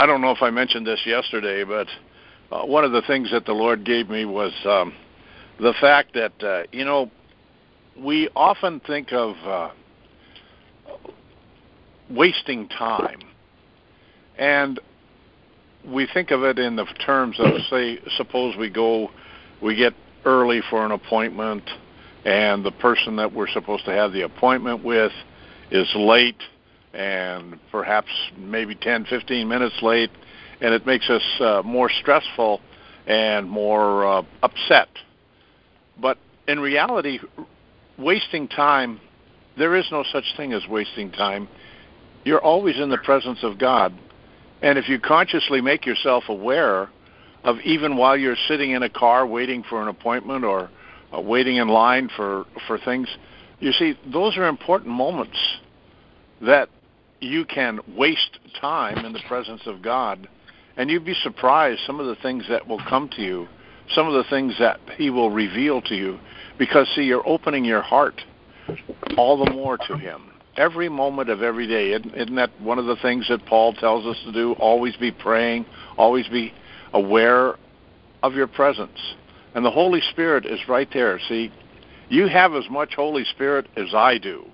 I don't know if I mentioned this yesterday, but uh, one of the things that the Lord gave me was um, the fact that uh, you know we often think of uh, wasting time, and we think of it in the terms of say, suppose we go, we get early for an appointment, and the person that we're supposed to have the appointment with is late and perhaps maybe 10, 15 minutes late, and it makes us uh, more stressful and more uh, upset. But in reality, wasting time, there is no such thing as wasting time. You're always in the presence of God. And if you consciously make yourself aware of even while you're sitting in a car waiting for an appointment or uh, waiting in line for, for things, you see, those are important moments that you can waste time in the presence of God, and you'd be surprised some of the things that will come to you, some of the things that He will reveal to you, because see, you're opening your heart all the more to Him. Every moment of every day. Isn't that one of the things that Paul tells us to do? Always be praying, always be aware of your presence. And the Holy Spirit is right there. See, you have as much Holy Spirit as I do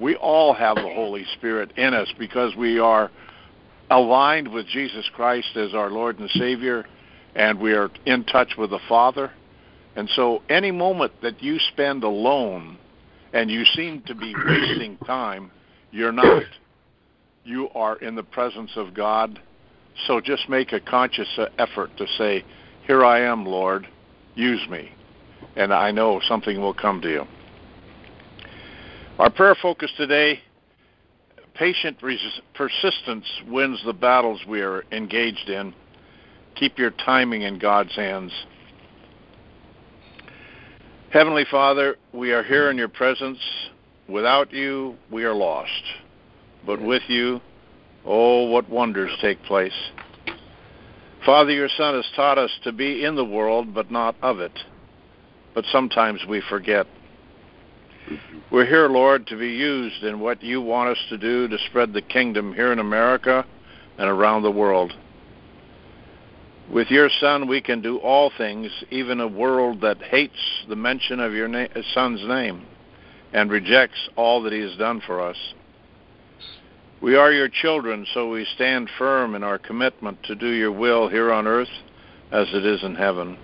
we all have the Holy Spirit in us because we are aligned with Jesus Christ as our Lord and Savior, and we are in touch with the Father. And so, any moment that you spend alone and you seem to be wasting time, you're not. You are in the presence of God. So, just make a conscious effort to say, Here I am, Lord, use me. And I know something will come to you. Our prayer focus today patient res- persistence wins the battles we are engaged in. Keep your timing in God's hands. Heavenly Father, we are here in your presence. Without you, we are lost. But with you, oh, what wonders take place. Father, your Son has taught us to be in the world, but not of it. But sometimes we forget. We're here, Lord, to be used in what you want us to do to spread the kingdom here in America and around the world. With your Son, we can do all things, even a world that hates the mention of your na- Son's name and rejects all that he has done for us. We are your children, so we stand firm in our commitment to do your will here on earth as it is in heaven.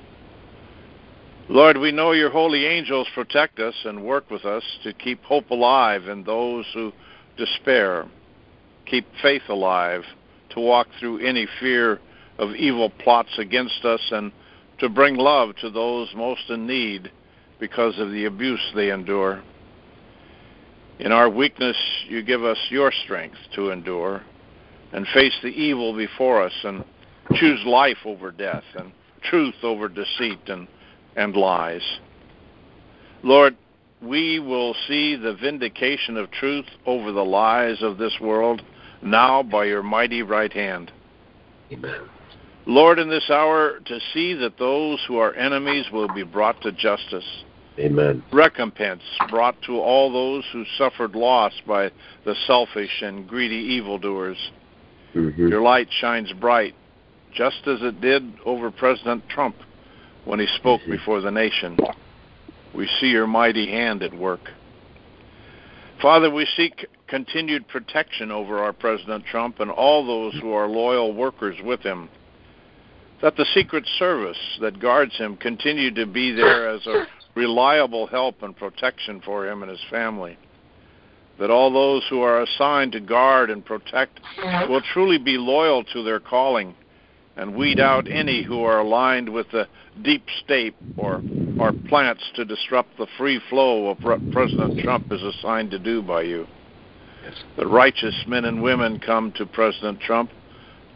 Lord, we know your holy angels protect us and work with us to keep hope alive in those who despair, keep faith alive, to walk through any fear of evil plots against us, and to bring love to those most in need because of the abuse they endure. In our weakness, you give us your strength to endure and face the evil before us and choose life over death and truth over deceit and and lies. Lord, we will see the vindication of truth over the lies of this world now by your mighty right hand. Amen. Lord, in this hour, to see that those who are enemies will be brought to justice. Amen. Recompense brought to all those who suffered loss by the selfish and greedy evildoers. Mm-hmm. Your light shines bright, just as it did over President Trump when he spoke mm-hmm. before the nation. We see your mighty hand at work. Father, we seek continued protection over our President Trump and all those who are loyal workers with him. That the Secret Service that guards him continue to be there as a reliable help and protection for him and his family. That all those who are assigned to guard and protect will truly be loyal to their calling and weed out any who are aligned with the deep state or or plants to disrupt the free flow of what President Trump is assigned to do by you. The righteous men and women come to President Trump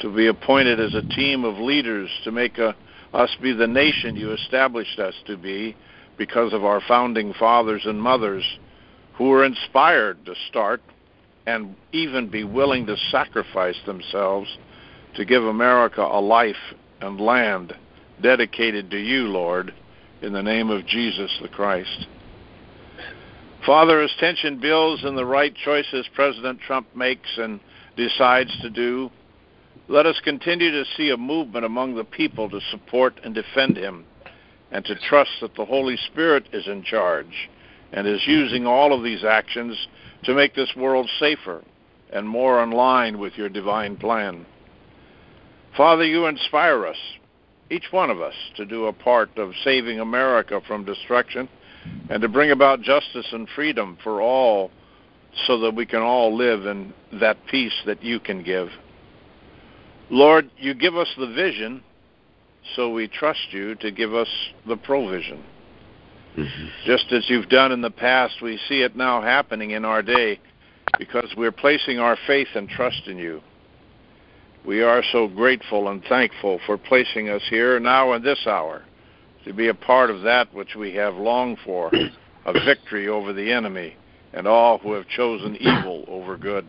to be appointed as a team of leaders to make a, us be the nation you established us to be because of our founding fathers and mothers who were inspired to start and even be willing to sacrifice themselves to give America a life and land dedicated to you, Lord, in the name of Jesus the Christ. Father, as tension builds and the right choices President Trump makes and decides to do, Let us continue to see a movement among the people to support and defend him, and to trust that the Holy Spirit is in charge and is using all of these actions to make this world safer and more in line with your divine plan. Father, you inspire us, each one of us, to do a part of saving America from destruction and to bring about justice and freedom for all so that we can all live in that peace that you can give. Lord, you give us the vision, so we trust you to give us the provision. Mm-hmm. Just as you've done in the past, we see it now happening in our day because we're placing our faith and trust in you. We are so grateful and thankful for placing us here now in this hour to be a part of that which we have longed for a victory over the enemy and all who have chosen evil over good.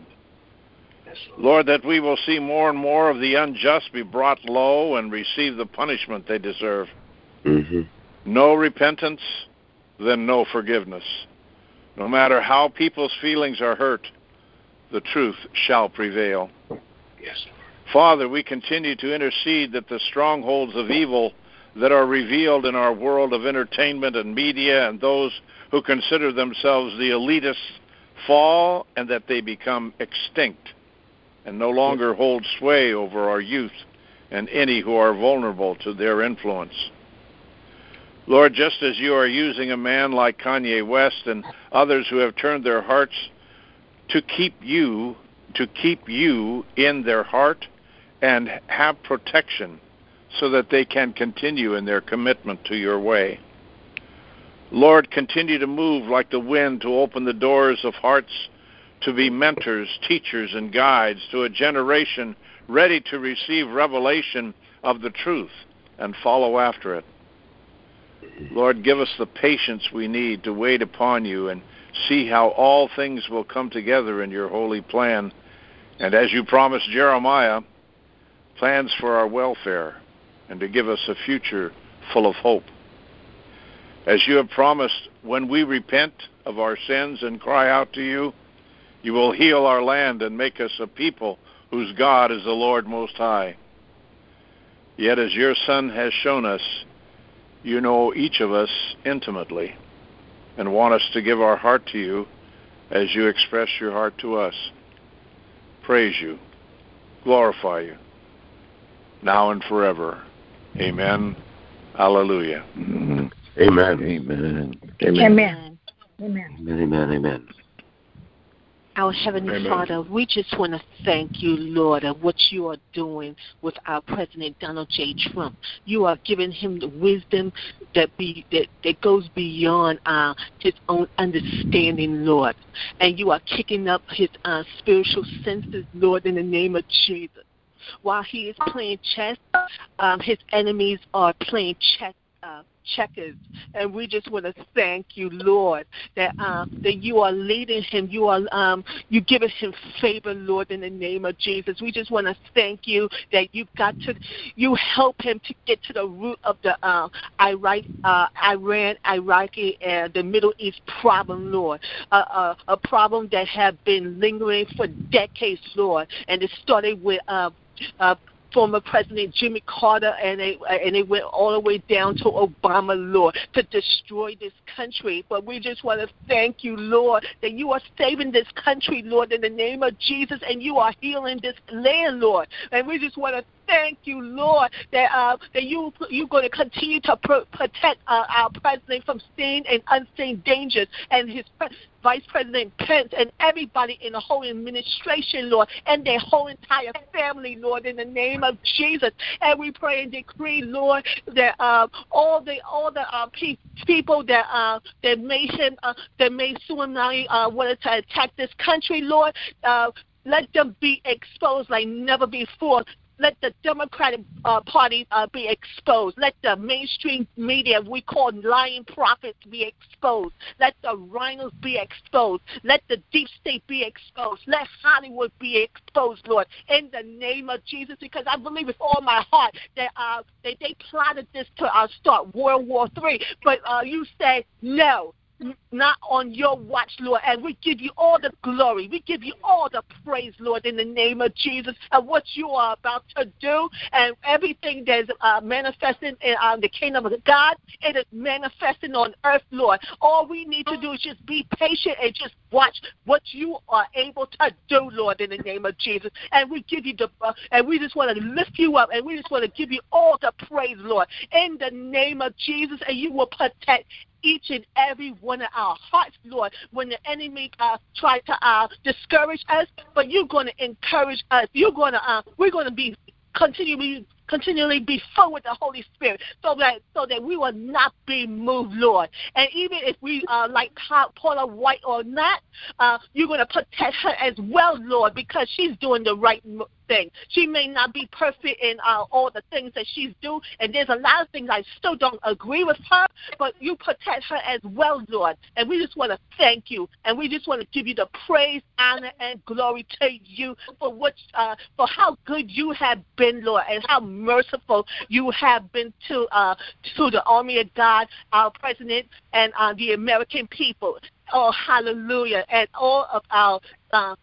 Lord, that we will see more and more of the unjust be brought low and receive the punishment they deserve. Mm-hmm. No repentance, then no forgiveness. No matter how people's feelings are hurt, the truth shall prevail. Yes. Father, we continue to intercede that the strongholds of evil that are revealed in our world of entertainment and media and those who consider themselves the elitists fall and that they become extinct and no longer hold sway over our youth and any who are vulnerable to their influence. Lord, just as you are using a man like Kanye West and others who have turned their hearts to keep you, to keep you in their heart and have protection so that they can continue in their commitment to your way. Lord, continue to move like the wind to open the doors of hearts to be mentors, teachers, and guides to a generation ready to receive revelation of the truth and follow after it. Lord, give us the patience we need to wait upon you and see how all things will come together in your holy plan. And as you promised Jeremiah, plans for our welfare and to give us a future full of hope. As you have promised, when we repent of our sins and cry out to you, you will heal our land and make us a people whose God is the Lord Most High. Yet, as your Son has shown us, you know each of us intimately and want us to give our heart to you as you express your heart to us. Praise you, glorify you, now and forever. Amen. Hallelujah. Amen. Amen. Amen. Amen. Amen. Amen. Amen. Our Heavenly Amen. Father, we just want to thank you, Lord, of what you are doing with our President Donald J. Trump. You are giving him the wisdom that be that, that goes beyond uh, his own understanding, Lord. And you are kicking up his uh, spiritual senses, Lord, in the name of Jesus. While he is playing chess, um, his enemies are playing chess uh, checkers. And we just want to thank you, Lord, that uh, that you are leading him. You are um, you giving him favor, Lord, in the name of Jesus. We just want to thank you that you've got to you help him to get to the root of the uh, Iraq, uh, Iran, Iraqi, and the Middle East problem, Lord. Uh, uh, a problem that have been lingering for decades, Lord, and it started with. Uh, uh, former President Jimmy Carter, and they and they went all the way down to Obama, Lord, to destroy this country. But we just want to thank you, Lord, that you are saving this country, Lord, in the name of Jesus, and you are healing this land, Lord. And we just want to thank you, Lord, that uh, that you you're going to continue to pro- protect uh, our president from seen and unseen dangers, and his Vice President Pence and everybody in the whole administration, Lord, and their whole entire family, Lord, in the name of Jesus. And we pray and decree, Lord, that uh, all the all the uh, pe- people that uh, that him uh, that made Soleimani uh, wanted to attack this country, Lord, uh, let them be exposed like never before. Let the Democratic uh, Party uh, be exposed. Let the mainstream media we call lying prophets be exposed. Let the RINOs be exposed. Let the deep state be exposed. Let Hollywood be exposed, Lord, in the name of Jesus. Because I believe with all my heart that uh, that they plotted this to uh, start World War Three, but uh, you say no not on your watch, Lord. And we give you all the glory. We give you all the praise, Lord, in the name of Jesus, and what you are about to do and everything that's uh, manifesting in uh, the kingdom of God. It is manifesting on earth, Lord. All we need to do is just be patient and just watch what you are able to do, Lord, in the name of Jesus. And we give you the, uh, and we just want to lift you up, and we just want to give you all the praise, Lord, in the name of Jesus. And you will protect each and every one of our hearts, Lord, when the enemy uh, to uh, discourage us, but you're going to encourage us. You're going to, uh, we're going to be continually continually be filled with the Holy Spirit so that so that we will not be moved, Lord. And even if we are like Paula White or not, uh, you're going to protect her as well, Lord, because she's doing the right She may not be perfect in uh, all the things that she's doing, and there's a lot of things I still don't agree with her, but you protect her as well, Lord. And we just want to thank you, and we just want to give you the praise, honor, and glory to you for what, uh, for how good you have been, Lord, and how merciful you have been to uh, to the army of God, our president, and uh, the American people. Oh, hallelujah! And all of our uh,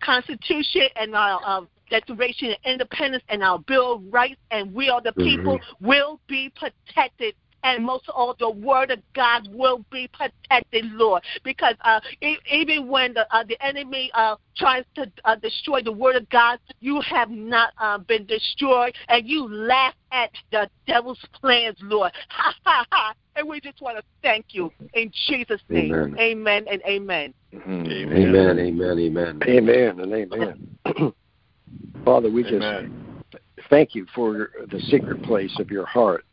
Constitution and our uh, Declaration of Independence and our Bill of Rights, and we are the mm-hmm. people, mm-hmm. will be protected and most of all, the word of God will be protected, Lord. Because uh, e- even when the uh, the enemy uh, tries to uh, destroy the word of God, you have not uh, been destroyed, and you laugh at the devil's plans, Lord. Ha ha ha! And we just want to thank you in Jesus' name. Amen, amen and amen. Mm-hmm. Amen, amen, amen, amen, and amen. Father, we Amen. just thank you for the secret place of your heart,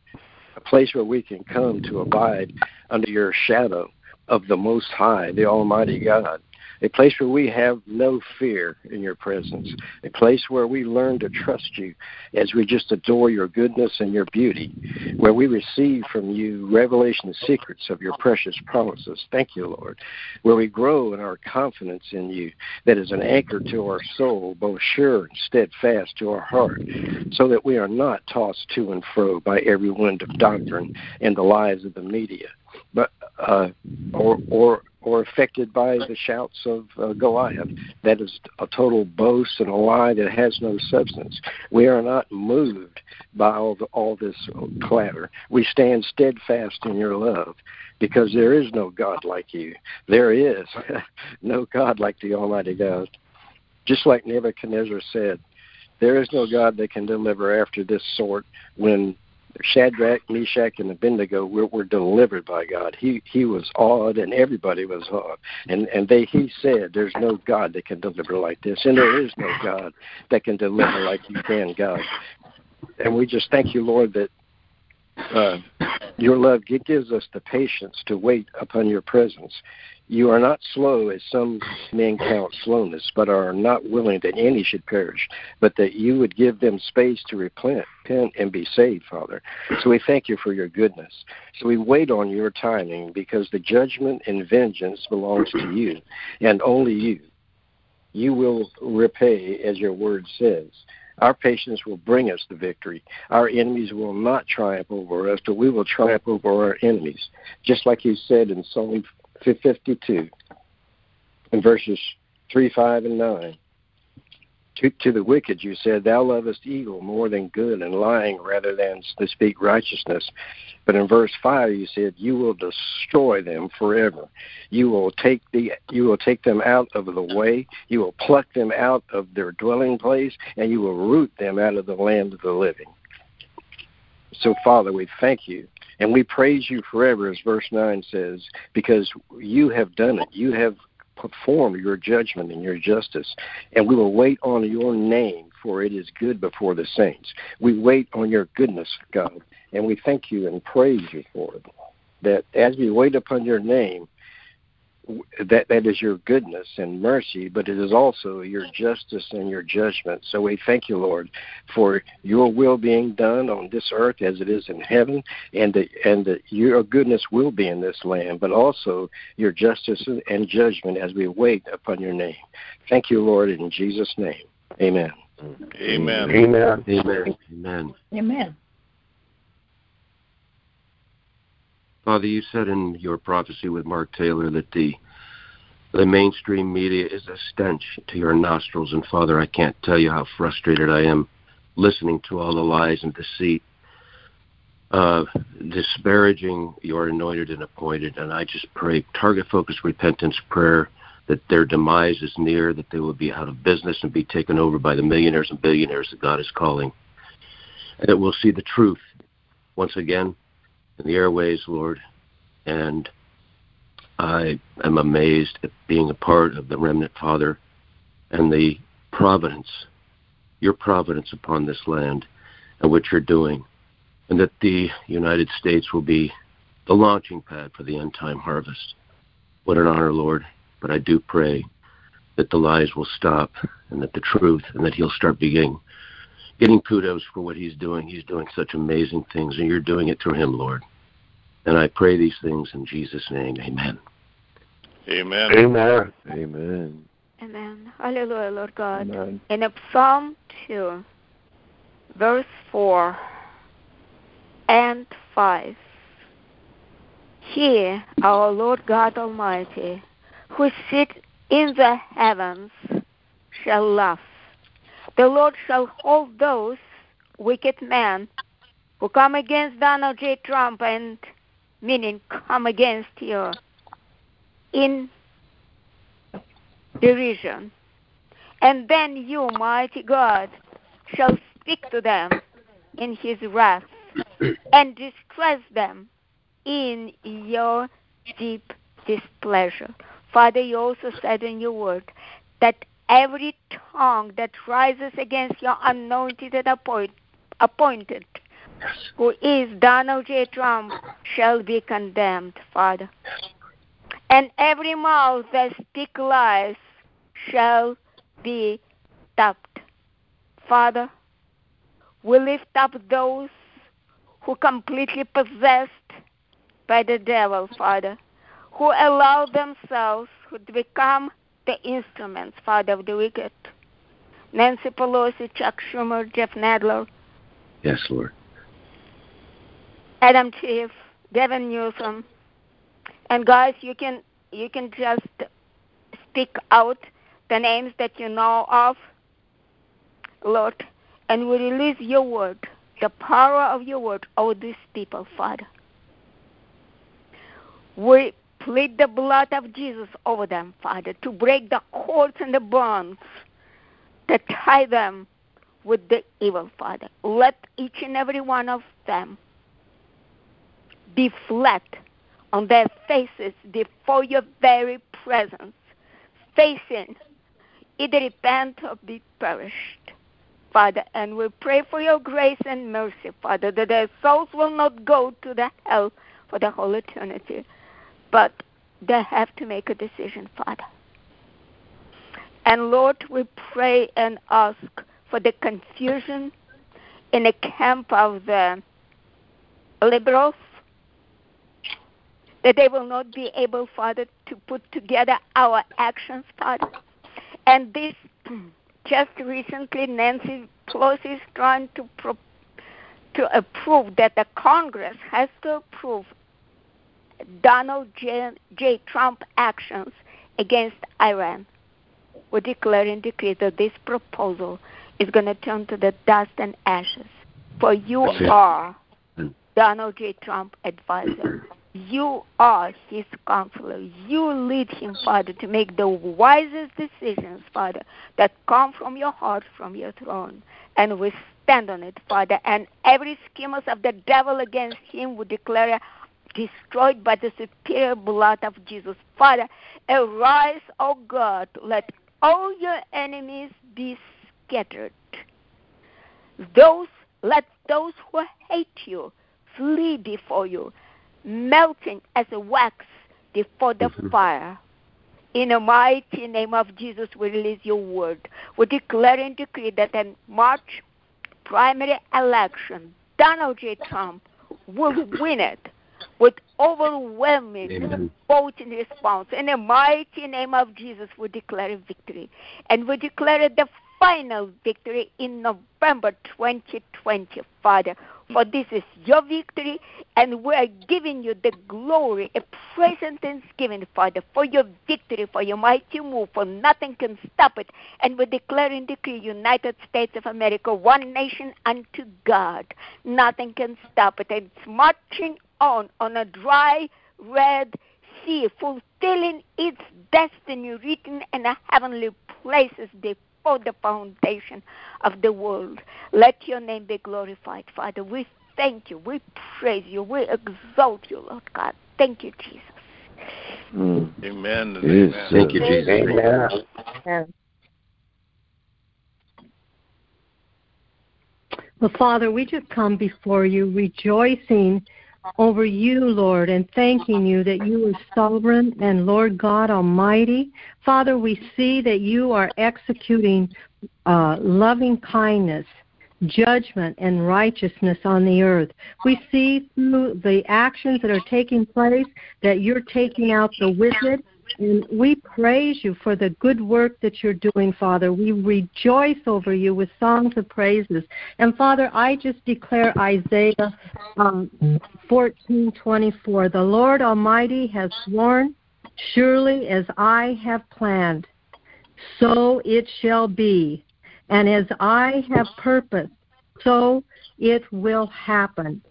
a place where we can come to abide under your shadow of the Most High, the Almighty God a place where we have no fear in your presence, a place where we learn to trust you as we just adore your goodness and your beauty, where we receive from you revelation of secrets of your precious promises. Thank you, Lord. Where we grow in our confidence in you that is an anchor to our soul, both sure and steadfast to our heart, so that we are not tossed to and fro by every wind of doctrine and the lies of the media uh, or or or affected by the shouts of uh, Goliath. That is a total boast and a lie that has no substance. We are not moved by all, the, all this clatter. We stand steadfast in your love because there is no God like you. There is no God like the Almighty God. Just like Nebuchadnezzar said, there is no God that can deliver after this sort when Shadrach, Meshach, and Abednego were, were delivered by God. He he was awed, and everybody was awed. And and they he said, "There's no God that can deliver like this, and there is no God that can deliver like you can, God." And we just thank you, Lord, that uh, your love gives us the patience to wait upon your presence you are not slow, as some men count slowness, but are not willing that any should perish, but that you would give them space to repent, repent and be saved, Father. So we thank you for your goodness. So we wait on your timing because the judgment and vengeance belongs to you and only you. You will repay as your word says. Our patience will bring us the victory. Our enemies will not triumph over us, but we will triumph over our enemies. Just like you said in Psalm 52 in verses 3, 5, and 9. To, the wicked, you said, Thou lovest evil more than good, and lying rather than to speak righteousness. But in verse five, you said, You will destroy them forever. You will take the you will take them out of the way. You will pluck them out of their dwelling place, and you will root them out of the land of the living. So, Father, we thank you and we praise you forever, as verse 9 says, because you have done it. You have performed your judgment and your justice. And we will wait on your name, for it is good before the saints. We wait on your goodness, God. And we thank you and praise you for it. That as we wait upon your name, that that is your goodness and mercy, but it is also your justice and your judgment. So we thank you, Lord, for your will being done on this earth as it is in heaven, and that and that your goodness will be in this land, but also your justice and judgment as we wait upon your name. Thank you, Lord, in Jesus' name. Amen. Amen. Amen. Amen. Amen. Amen. Father, you said in your prophecy with Mark Taylor that the the mainstream media is a stench to your nostrils, and Father, I can't tell you how frustrated I am listening to all the lies and deceit, uh, disparaging your anointed and appointed. And I just pray, target focused repentance prayer, that their demise is near, that they will be out of business and be taken over by the millionaires and billionaires that God is calling. And that we'll see the truth once again in the airways, Lord. And I am amazed at being a part of the remnant, Father, and the providence, your providence upon this land and what you're doing, and that the United States will be the launching pad for the end time harvest. What an honor, Lord. But I do pray that the lies will stop and that the truth and that he'll start beginning getting kudos for what he's doing. He's doing such amazing things, and you're doing it through him, Lord. And I pray these things in Jesus' name. Amen. Amen. Amen. Amen. Amen. Hallelujah, Lord God. Amen. In Psalm 2, verse 4 and 5, He, our Lord God Almighty, who sits in the heavens, shall laugh. The Lord shall hold those wicked men who come against Donald J. Trump and meaning come against you in derision. And then you, mighty God, shall speak to them in his wrath and distress them in your deep displeasure. Father, you also said in your word that every tongue that rises against your anointed and appoint, appointed, who is Donald J. Trump, shall be condemned, Father. And every mouth that speaks lies shall be stopped. Father, we lift up those who completely possessed by the devil, Father, who allow themselves to become the instruments, Father, of the wicked. Nancy Pelosi, Chuck Schumer, Jeff Nadler. Yes, Lord. Adam Schiff, Gavin Newsom. And guys, you can you can just speak out the names that you know of, Lord, and we release your word, the power of your word over these people, Father. We plead the blood of Jesus over them, Father, to break the cords and the bonds that tie them with the evil, Father. Let each and every one of them be flat on their faces before your very presence, facing either repent or be perished. Father, and we pray for your grace and mercy, Father, that their souls will not go to the hell for the whole eternity, but they have to make a decision, Father. And Lord, we pray and ask for the confusion in the camp of the liberals, that they will not be able, Father, to put together our actions, Father. And this just recently, Nancy Pelosi is trying to pro- to approve that the Congress has to approve Donald J. J. Trump actions against Iran. We declare and decree that this proposal is going to turn to the dust and ashes. For you are hmm. Donald J. Trump advisor. You are his counselor. You lead him, Father, to make the wisest decisions, Father, that come from your heart, from your throne. And we stand on it, Father. And every schemers of the devil against him, we declare destroyed by the superior blood of Jesus. Father, arise, O God, let all your enemies be scattered. Those let those who hate you flee before you, melting as wax before the mm-hmm. fire. In the mighty name of Jesus, we release your word. We declare and decree that in March primary election, Donald J. Trump will win it with overwhelming Amen. voting response. In the mighty name of Jesus, we declare victory. And we declare the final victory in November 2020, Father. for this is your victory, and we are giving you the glory, a present thanksgiving, Father, for your victory, for your mighty move, for nothing can stop it. And we declare and decree United States of America, one nation unto God. Nothing can stop it. It's marching on on a dry, red sea, fulfilling its destiny written in the heavenly places before the foundation of the world. Let your name be glorified, Father. We thank you. We praise you. We exalt you, Lord God. Thank you, Jesus. Mm. Amen. Amen. Thank you, Jesus. Amen. Amen. Well, Father, we just come before you rejoicing over you, Lord, and thanking you that you are sovereign and Lord God Almighty. Father, we see that you are executing uh, loving kindness, judgment, and righteousness on the earth. We see through the actions that are taking place that you're taking out the wicked and we praise you for the good work that you're doing, Father. We rejoice over you with songs of praises. And Father, I just declare Isaiah um, 14:24. The Lord Almighty has sworn, surely as I have planned, so it shall be. And as I have purposed, so it will happen.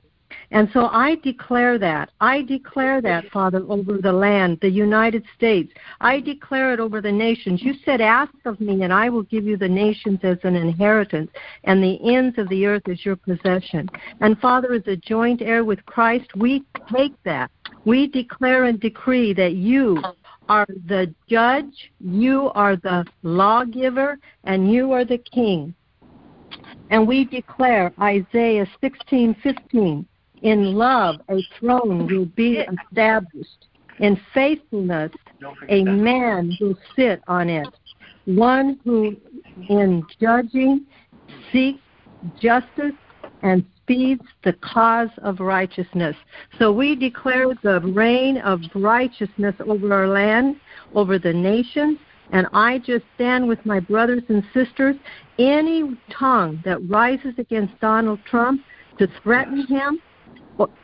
And so I declare that. I declare that, Father, over the land, the United States. I declare it over the nations. You said, Ask of me, and I will give you the nations as an inheritance, and the ends of the earth as your possession. And Father, as a joint heir with Christ, we take that. We declare and decree that you are the judge, you are the lawgiver, and you are the king. And we declare Isaiah 16:15 in love, a throne will be established. In faithfulness, a man will sit on it. One who, in judging, seeks justice and speeds the cause of righteousness. So we declare the reign of righteousness over our land, over the nations, and I just stand with my brothers and sisters. Any tongue that rises against Donald Trump to threaten him,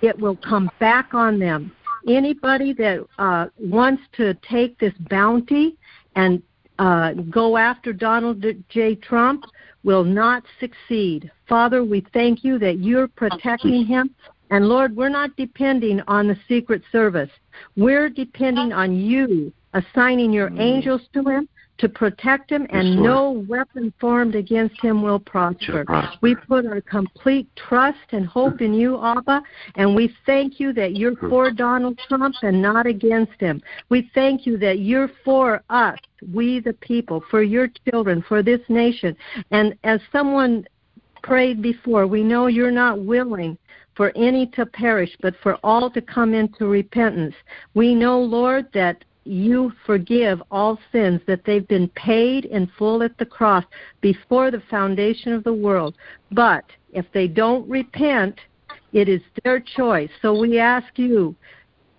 it will come back on them. Anybody that uh, wants to take this bounty and uh, go after Donald J. Trump will not succeed. Father, we thank you that you're protecting him. And Lord, we're not depending on the Secret Service. We're depending on you assigning your angels to him to protect him, and yes, no weapon formed against him will prosper. We put our complete trust and hope in you, Abba, and we thank you that you're for Donald Trump and not against him. We thank you that you're for us, we the people, for your children, for this nation. And as someone prayed before, we know you're not willing for any to perish, but for all to come into repentance. We know, Lord, that you forgive all sins, that they've been paid in full at the cross before the foundation of the world. But if they don't repent, it is their choice. So we ask you,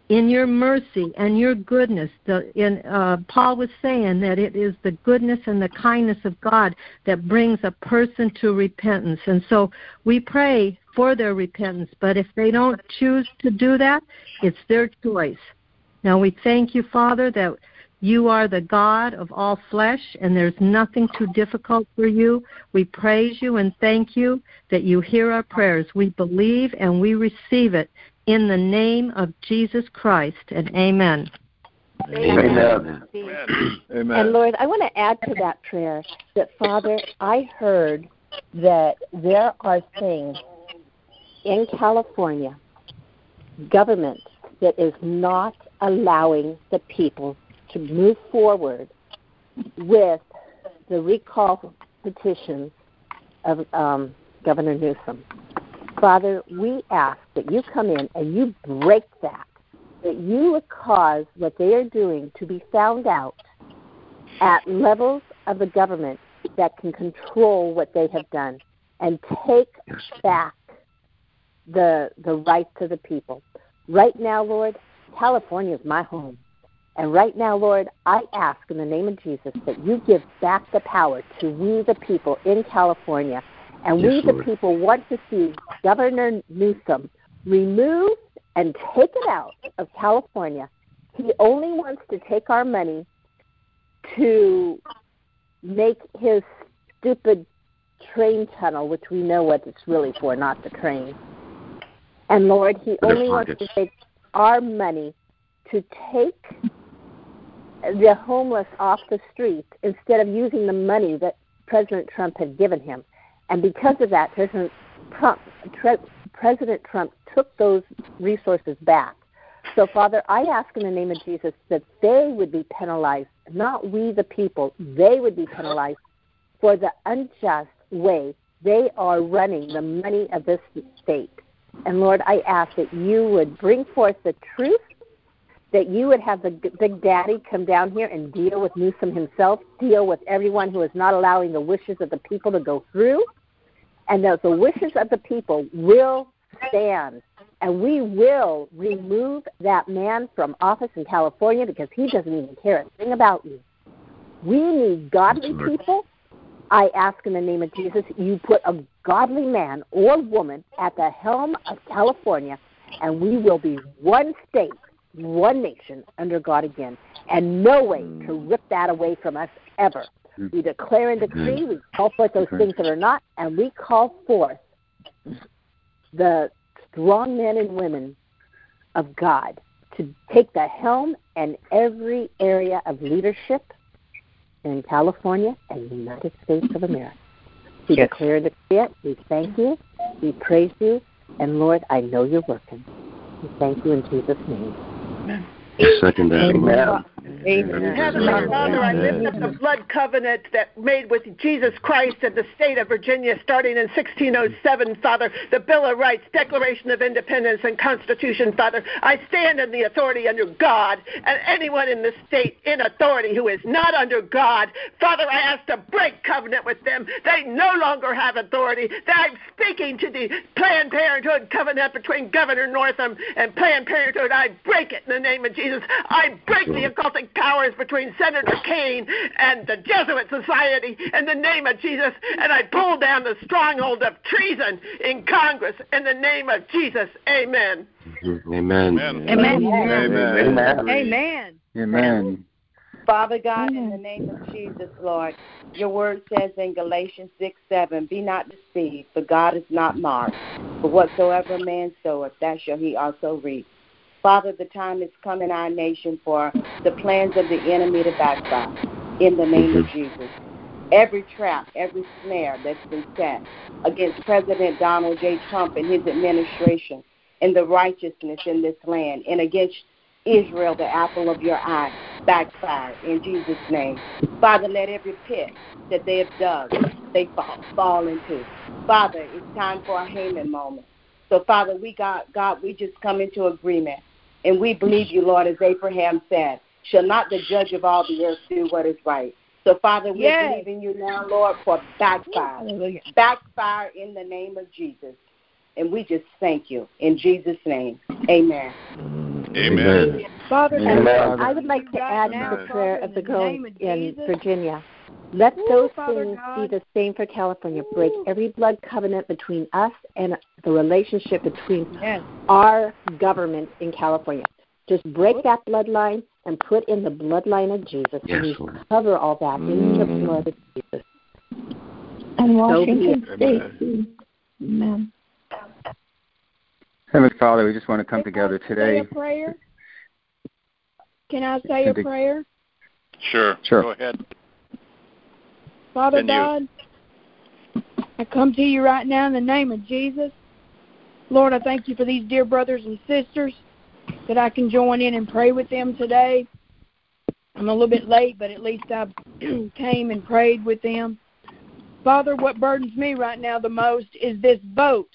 in your mercy and your goodness, the, in, uh, Paul was saying that it is the goodness and the kindness of God that brings a person to repentance. And so we pray for their repentance, but if they don't choose to do that, it's their choice. Now we thank you, Father, that you are the God of all flesh, and there's nothing too difficult for you. We praise you and thank you that you hear our prayers. We believe and we receive it in the name of Jesus Christ, and amen. Amen. amen. amen. And Lord, I want to add to that prayer that, Father, I heard that there are things in California, government that is not allowing the people to move forward with the recall petition of um, Governor Newsom. Father, we ask that you come in and you break that, that you would cause what they are doing to be found out at levels of the government that can control what they have done and take back the the rights of the people. Right now, Lord, California is my home. And right now, Lord, I ask in the name of Jesus that you give back the power to we, the people in California, And yes, we, Lord. the people, want to see Governor Newsom remove and take it out of California. He only wants to take our money to make his stupid train tunnel, which we know what it's really for, not the train. And Lord, He only wants to take our money to take the homeless off the street instead of using the money that President Trump had given him. And because of that, President Trump, President Trump took those resources back. So, Father, I ask in the name of Jesus that they would be penalized, not we the people, they would be penalized for the unjust way they are running the money of this state. And Lord, I ask that you would bring forth the truth, that you would have the Big Daddy come down here and deal with Newsom himself, deal with everyone who is not allowing the wishes of the people to go through, and that the wishes of the people will stand. And we will remove that man from office in California because he doesn't even care a thing about you. We need godly people. I ask in the name of Jesus, you put a godly man or woman at the helm of California, and we will be one state, one nation under God again, and no way to mm. rip that away from us ever. Mm. We declare and mm-hmm. decree, we call forth those mm-hmm. things that are not, and we call forth the strong men and women of God to take the helm in every area of leadership in California and the United States of America. We declare and decree it. We thank you. We praise you. And Lord, I know you're working. We thank you in Jesus' name. Second that. Amen. Amen. Heavenly Father, I lift up the blood covenant that made with Jesus Christ in the state of Virginia starting in 1607, Father, the Bill of Rights, Declaration of Independence, and Constitution, Father. I stand in the authority under God, and anyone in the state in authority who is not under God, Father, I ask to break covenant with them. They no longer have authority. I'm speaking to the Planned Parenthood covenant between Governor Northam and Planned Parenthood. I break it in the name of Jesus. I break the occultic powers between Senator Kaine and the Jesuit Society in the name of Jesus, and I pull down the stronghold of treason in Congress in the name of Jesus. Amen. Amen. Amen. Amen. Amen. Amen. Amen. Father God, in the name of Jesus, Lord, your word says in Galatians 6 7, Be not deceived, for God is not mocked. For whatsoever man soweth, that shall he also reap. Father, the time is come in our nation for the plans of the enemy to backfire. In the name of Jesus. Every trap, every snare that's been set against President Donald J. Trump and his administration and the righteousness in this land and against Israel, the apple of your eye, backfire in Jesus' name. Father, let every pit that they have dug, they fall, fall into. Father, it's time for a Haman moment. So, Father, we got God, we just come into agreement. And we believe you, Lord, as Abraham said, shall not the judge of all the earth do what is right? So, Father, we Yes. believe in you now, Lord, for backfire. Hallelujah. Backfire in the name of Jesus. And we just thank you. In Jesus' name. Amen. Amen. Father, Amen. I would like to add to the prayer of the in the girls in Virginia. Let Woo, those Father things be the same for California. Break every blood covenant between us and the relationship between Yes. our government in California. Just break that bloodline and put in the bloodline of Jesus. Yes, and we Lord. cover all that in the mm. blood of Jesus. And Washington it. State. too. Amen. Heavenly Father, we just want to come together Say today. a prayer. Can I say a prayer? Sure. Sure. Go ahead. Father. God, I come to you right now in the name of Jesus. Lord, I thank you for these dear brothers and sisters that I can join in and pray with them today. I'm a little bit late, but at least I came and prayed with them. Father, what burdens me right now the most is this vote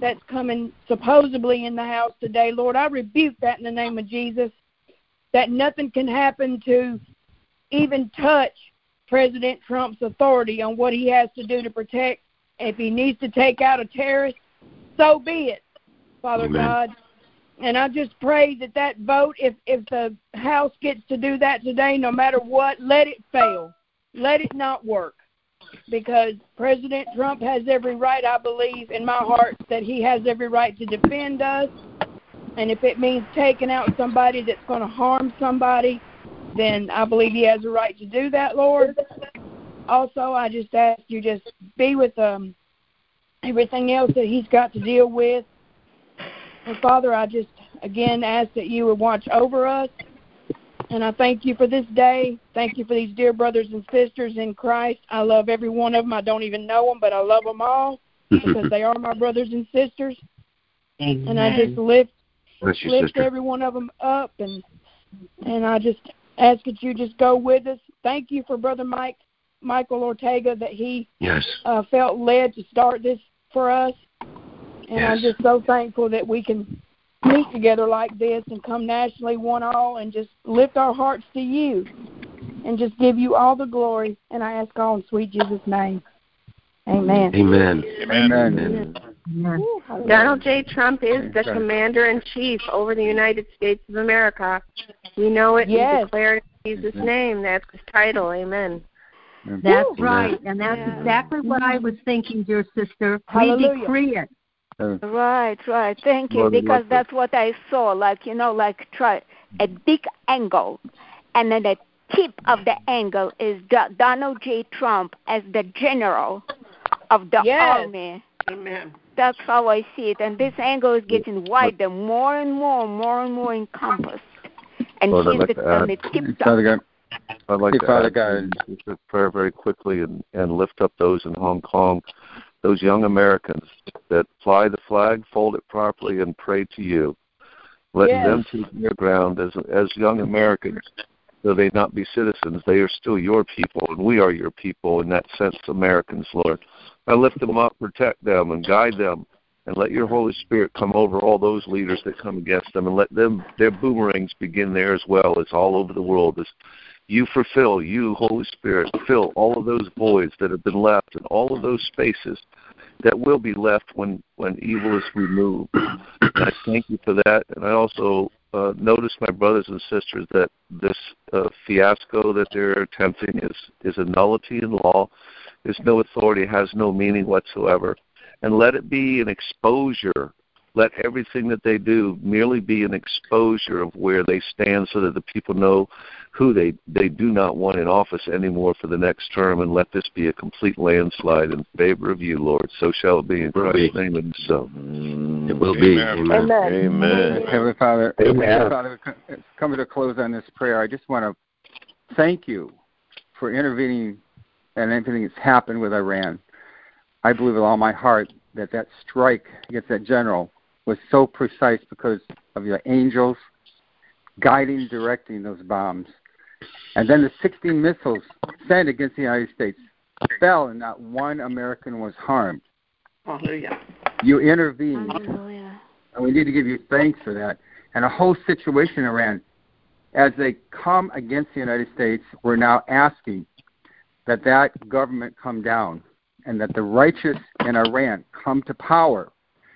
that's coming supposedly in the House today. Lord, I rebuke that in the name of Jesus, that nothing can happen to even touch President Trump's authority on what he has to do to protect. If he needs to take out a terrorist, so be it, Father Amen. God. And I just pray that that vote, if if the House gets to do that today, no matter what, let it fail, let it not work. because President Trump has every right, I believe, in my heart, that he has every right to defend us. And if it means taking out somebody that's going to harm somebody, then I believe he has a right to do that, Lord. Also, I just ask you just be with um everything else that he's got to deal with. And Father, I just again ask that you would watch over us and I thank you for this day. Thank you for these dear brothers and sisters in Christ. I love every one of them. I don't even know them, but I love them all because they are my brothers and sisters. Amen. And I just lift lift sister. every one of them up, and and I just ask that you just go with us. Thank you for Brother Mike Michael Ortega that he Yes. uh, felt led to start this for us, and I'm just so thankful that we can meet together like this and come nationally one all and just lift our hearts to you and just give you all the glory. And I ask all in sweet Jesus' name. Amen. Amen. Amen. Amen. Donald J. Trump is the commander in chief over the United States of America. We know it Yes. and declare it in Jesus' name. That's his title. Amen. That's Amen. right. And that's Yeah. exactly what I was thinking, dear sister. Hallelujah. We decree it. Right, right. Thank you. Because that's what I saw, like you know, like try a big angle, and then the tip of the angle is Donald J. Trump as the general of the Yes. army. Amen. That's how I see it. And this angle is getting wider, more and more, more and more encompassed. And Lord, I'd he's like the, to on add- the tip Father top. God, I'd like to Father add God. to prayer very quickly and, and lift up those in Hong Kong, those young Americans that fly the flag, fold it properly, and pray to you. Let Yes. them take their ground as as young Americans, though they not be citizens, they are still your people, and we are your people in that sense, Americans, Lord. I lift them up, protect them, and guide them, and let your Holy Spirit come over all those leaders that come against them, and let them their boomerangs begin there as well as all over the world. As you fulfill, you Holy Spirit, fill all of those voids that have been left, and all of those spaces that will be left when when evil is removed. And I thank you for that, and I also uh, notice, my brothers and sisters, that this uh, fiasco that they're attempting is is a nullity in law. There's no authority, has no meaning whatsoever, and let it be an exposure. Let everything that they do merely be an exposure of where they stand, so that the people know who they they do not want in office anymore for the next term, and let this be a complete landslide in favor of you, Lord. So shall it be in Christ's be. name, and so. It will be. Amen. Amen. Amen. Heavenly Father, Amen. Heavenly Father, we coming to close on this prayer, I just want to thank you for intervening and everything that's happened with Iran. I believe with all my heart that that strike against that general was so precise because of your angels guiding, directing those bombs. And then the 16 missiles sent against the United States fell, and not one American was harmed. Hallelujah. You intervened. Hallelujah. And we need to give you thanks for that. And a whole situation in Iran, as they come against the United States, we're now asking that that government come down and that the righteous in Iran come to power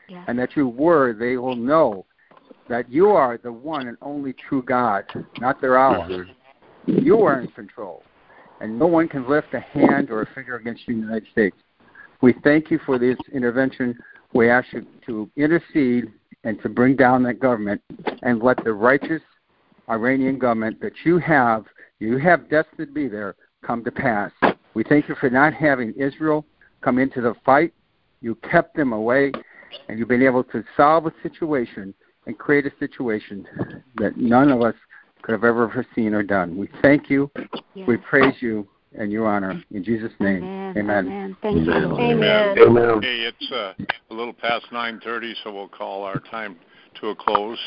Yes. and that your word they will know that you are the one and only true God, not their Allah. You are in control. And no one can lift a hand or a finger against you in the United States. We thank you for this intervention. We ask you to intercede and to bring down that government and let the righteous Iranian government that you have, you have destined to be there, come to pass. We thank you for not having Israel come into the fight. You kept them away, and you've been able to solve a situation and create a situation that none of us could have ever foreseen or done. We thank you. Yes. We praise you and you honor. In Jesus' name, Amen. amen. Amen. Thank you, Amen. Amen. Amen. Okay, it's uh, a little past 9:30, so we'll call our time to a close.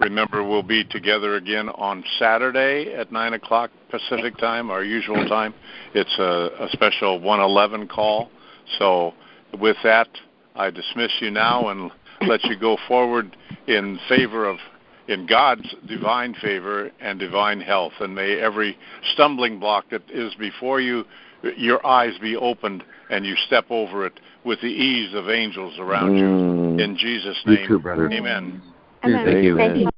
Remember, we'll be together again on Saturday at 9 o'clock Pacific time, our usual time. It's a, a special 111 call. So, with that, I dismiss you now and let you go forward in favor of, in God's divine favor and divine health. And may every stumbling block that is before you, your eyes be opened and you step over it with the ease of angels around you. Mm. In Jesus' name. You name. too, brother. Amen. Amen. Thank you. Thank you.